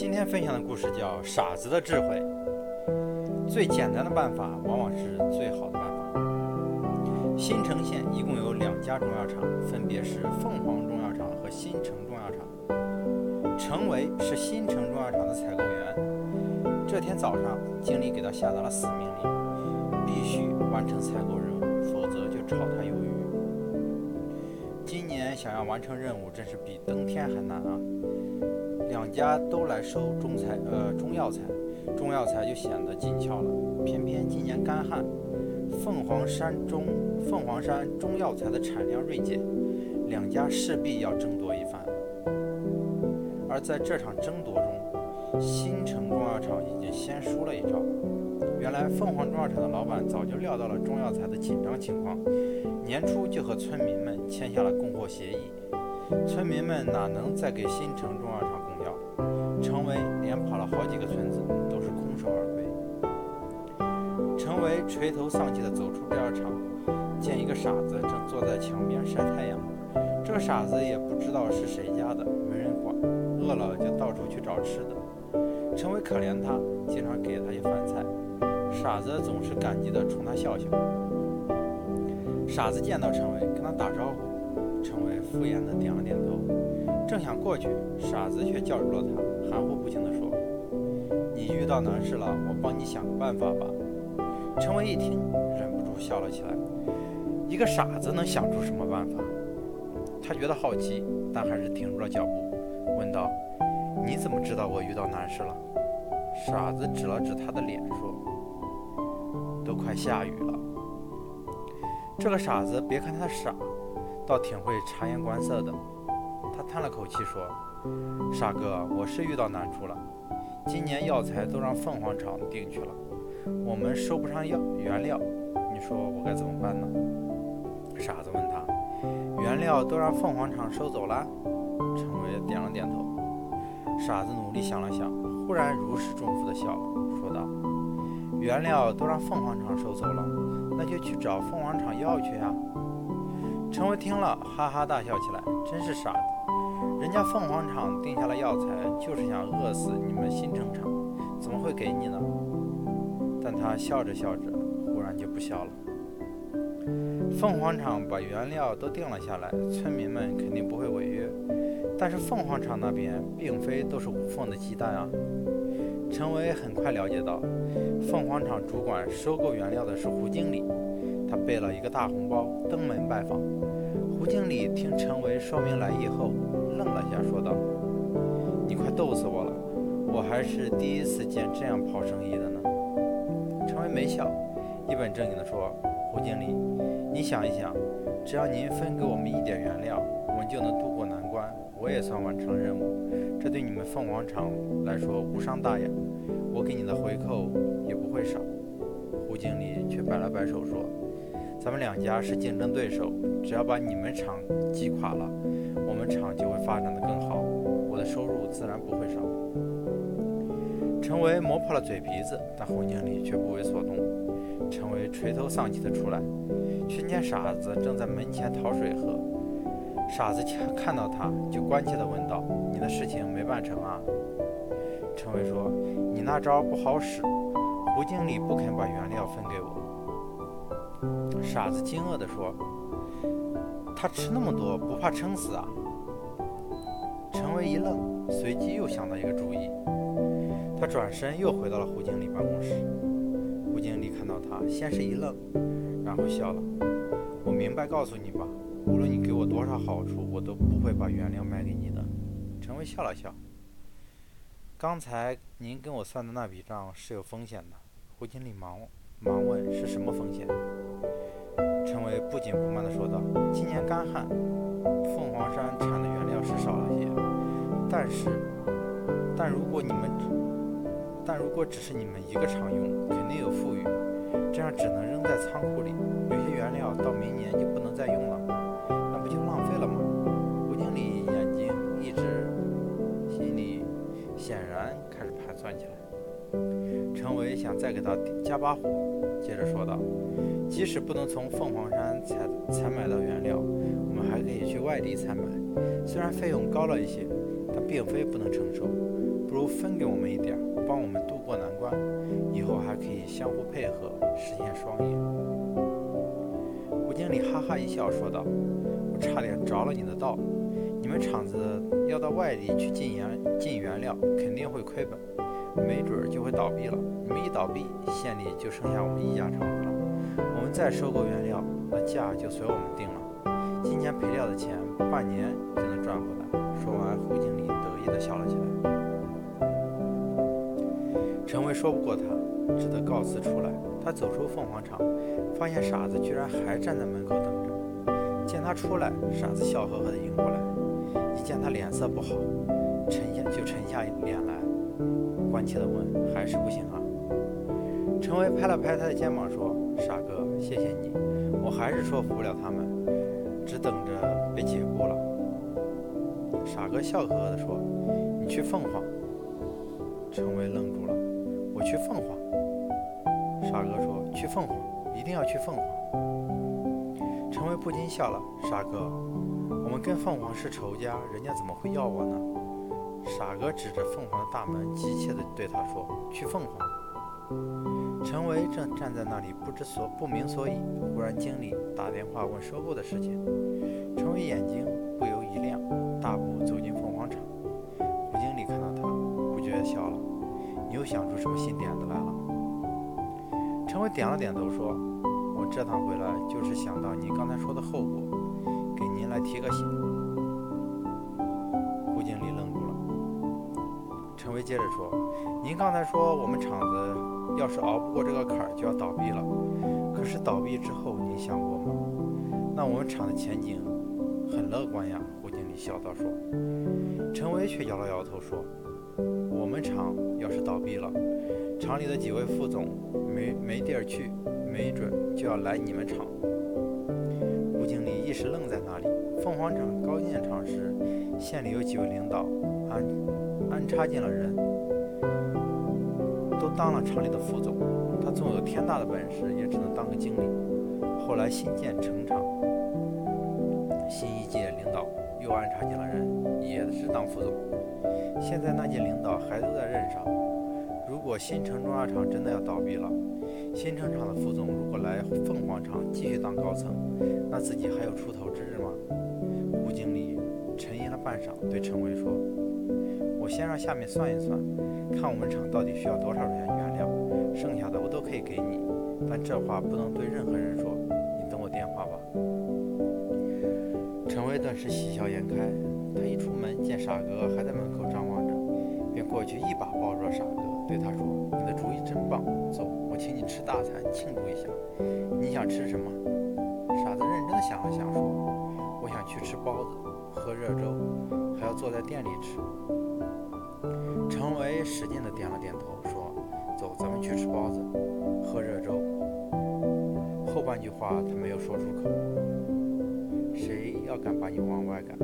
今天分享的故事叫《傻子的智慧》。最简单的办法，往往是最好的办法。新城县一共有两家中药厂，分别是凤凰中药厂和新城中药厂。程维是新城中药厂的采购员。这天早上，经理给他下达了死命令，必须完成采购任务，否则就炒他鱿鱼。今年想要完成任务，真是比登天还难啊！两家都来收中材，呃，中药材，中药材就显得紧俏了。偏偏今年干旱，凤凰山中凤凰山中药材的产量锐减，两家势必要争夺一番。而在这场争夺中，新城中药厂已经先输了一招。原来凤凰中药厂的老板早就料到了中药材的紧张情况，年初就和村民们签下了供货协议。村民们哪能再给新城中药厂？程维连跑了好几个村子，都是空手而归。程维垂头丧气地走出中药厂，见一个傻子正坐在墙边晒太阳。这个傻子也不知道是谁家的，没人管，饿了就到处去找吃的。程维可怜他，经常给他些饭菜。傻子总是感激地冲他笑笑。傻子见到程维，跟他打招呼，程维敷衍地点了点头。正想过去，傻子却叫住了他，含糊不清地说：“你遇到难事了，我帮你想个办法吧。”程维一听，忍不住笑了起来。一个傻子能想出什么办法？他觉得好奇，但还是停住了脚步，问道：“你怎么知道我遇到难事了？”傻子指了指他的脸，说：“都快下雨了。”这个傻子别看他傻，倒挺会察言观色的。他叹了口气说：“傻哥，我是遇到难处了。今年药材都让凤凰厂订去了，我们收不上药原料，你说我该怎么办呢？”傻子问他：“原料都让凤凰厂收走了？”陈伟点了点头。傻子努力想了想，忽然如释重负地笑了，说道：“原料都让凤凰厂收走了，那就去找凤凰厂要去呀。”陈伟听了，哈哈大笑起来，真是傻子。人家凤凰厂定下了药材，就是想饿死你们新城厂，怎么会给你呢？但他笑着笑着，忽然就不笑了。凤凰厂把原料都定了下来，村民们肯定不会违约。但是凤凰厂那边并非都是无缝的鸡蛋啊。陈维很快了解到，凤凰厂主管收购原料的是胡经理，他备了一个大红包，登门拜访。胡经理听陈维说明来意后。愣了下，说道：“你快逗死我了！我还是第一次见这样跑生意的呢。”陈维没笑，一本正经地说：“胡经理，你想一想，只要您分给我们一点原料，我们就能渡过难关，我也算完成任务。这对你们凤凰厂来说无伤大雅，我给你的回扣也不会少。”胡经理却摆了摆手说：“咱们两家是竞争对手，只要把你们厂击垮了。”场就会发展的更好，我的收入自然不会少。陈维磨破了嘴皮子，但胡经理却不为所动。陈维垂头丧气的出来，却见傻子正在门前讨水喝。傻子看到他就关切的问道：“你的事情没办成啊？”陈维说：“你那招不好使，胡经理不肯把原料分给我。”傻子惊愕的说：“他吃那么多，不怕撑死啊？”陈威一愣，随即又想到一个主意。他转身又回到了胡经理办公室。胡经理看到他，先是一愣，然后笑了：“我明白，告诉你吧，无论你给我多少好处，我都不会把原料卖给你的。”陈威笑了笑：“刚才您跟我算的那笔账是有风险的。”胡经理忙忙问：“是什么风险？”陈威不紧不慢地说道：“今年干旱，凤凰山产。”但是，但如果你们，但如果只是你们一个厂用，肯定有富裕，这样只能扔在仓库里。有些原料到明年就不能再用了，那不就浪费了吗？吴经理眼睛一直，心里显然开始盘算起来。程维想再给他加把火，接着说道：“即使不能从凤凰山采采买到原料，我们还可以去外地采买，虽然费用高了一些。”并非不能承受，不如分给我们一点，帮我们渡过难关，以后还可以相互配合，实现双赢。”吴经理哈哈一笑说道：“我差点着了你的道。你们厂子要到外地去进原进原料，肯定会亏本，没准就会倒闭了。你们一倒闭，县里就剩下我们一家厂子了。我们再收购原料，那价就随我们定了。今年赔掉的钱，半年就能赚回来。”说完，胡经理得意地笑了起来。陈威说不过他，只得告辞出来。他走出凤凰场，发现傻子居然还站在门口等着。见他出来，傻子笑呵呵地迎过来。一见他脸色不好，沉下就沉下脸来，关切地问：“还是不行啊？”陈威拍了拍他的肩膀说：“傻哥，谢谢你，我还是说服不了他们，只等着被解雇了。”傻哥笑呵呵地说：“你去凤凰。”陈威愣住了：“我去凤凰？”傻哥说：“去凤凰，一定要去凤凰。”陈威不禁笑了：“傻哥。”我们跟凤凰是仇家，人家怎么会要我呢？傻哥指着凤凰的大门，急切地对他说：“去凤凰。”陈维正站在那里，不知所不明所以。忽然经理打电话问收购的事情，陈维眼睛不由一亮，大步走进凤凰场。胡经理看到他，不觉地笑了：“你又想出什么新点子来了？”陈维点了点头说：“我这趟回来就是想到你刚才说的后果。”给您来提个醒。陈威接着说：“您刚才说我们厂子要是熬不过这个坎儿就要倒闭了，可是倒闭之后您想过吗？那我们厂的前景很乐观呀。”胡经理笑道说。陈威却摇了摇头说：“我们厂要是倒闭了，厂里的几位副总没没地儿去，没准就要来你们厂。”胡经理一时愣在那里。凤凰厂刚建厂时，县里有几位领导啊安插进了人，都当了厂里的副总。他纵有天大的本事，也只能当个经理。后来新建成厂，新一届领导又安插进了人，也是当副总。现在那届领导还都在任上。如果新城中药厂真的要倒闭了，新城厂的副总如果来凤凰厂继续当高层，那自己还有出头之日吗？吴经理沉吟了半晌，对陈伟说：“先让下面算一算，看我们厂到底需要多少原原料，剩下的我都可以给你。但这话不能对任何人说，你等我电话吧。”陈威顿时喜笑颜开。他一出门见傻哥还在门口张望着，便过去一把抱住了傻哥。对他说：“你的主意真棒，走，我请你吃大餐庆祝一下。你想吃什么？”傻子认真的想了想，说：“我想去吃包子，喝热粥，还要坐在店里吃。”使劲的点了点头，说：“走，咱们去吃包子，喝热粥。”后半句话他没有说出口。谁要敢把你往外赶？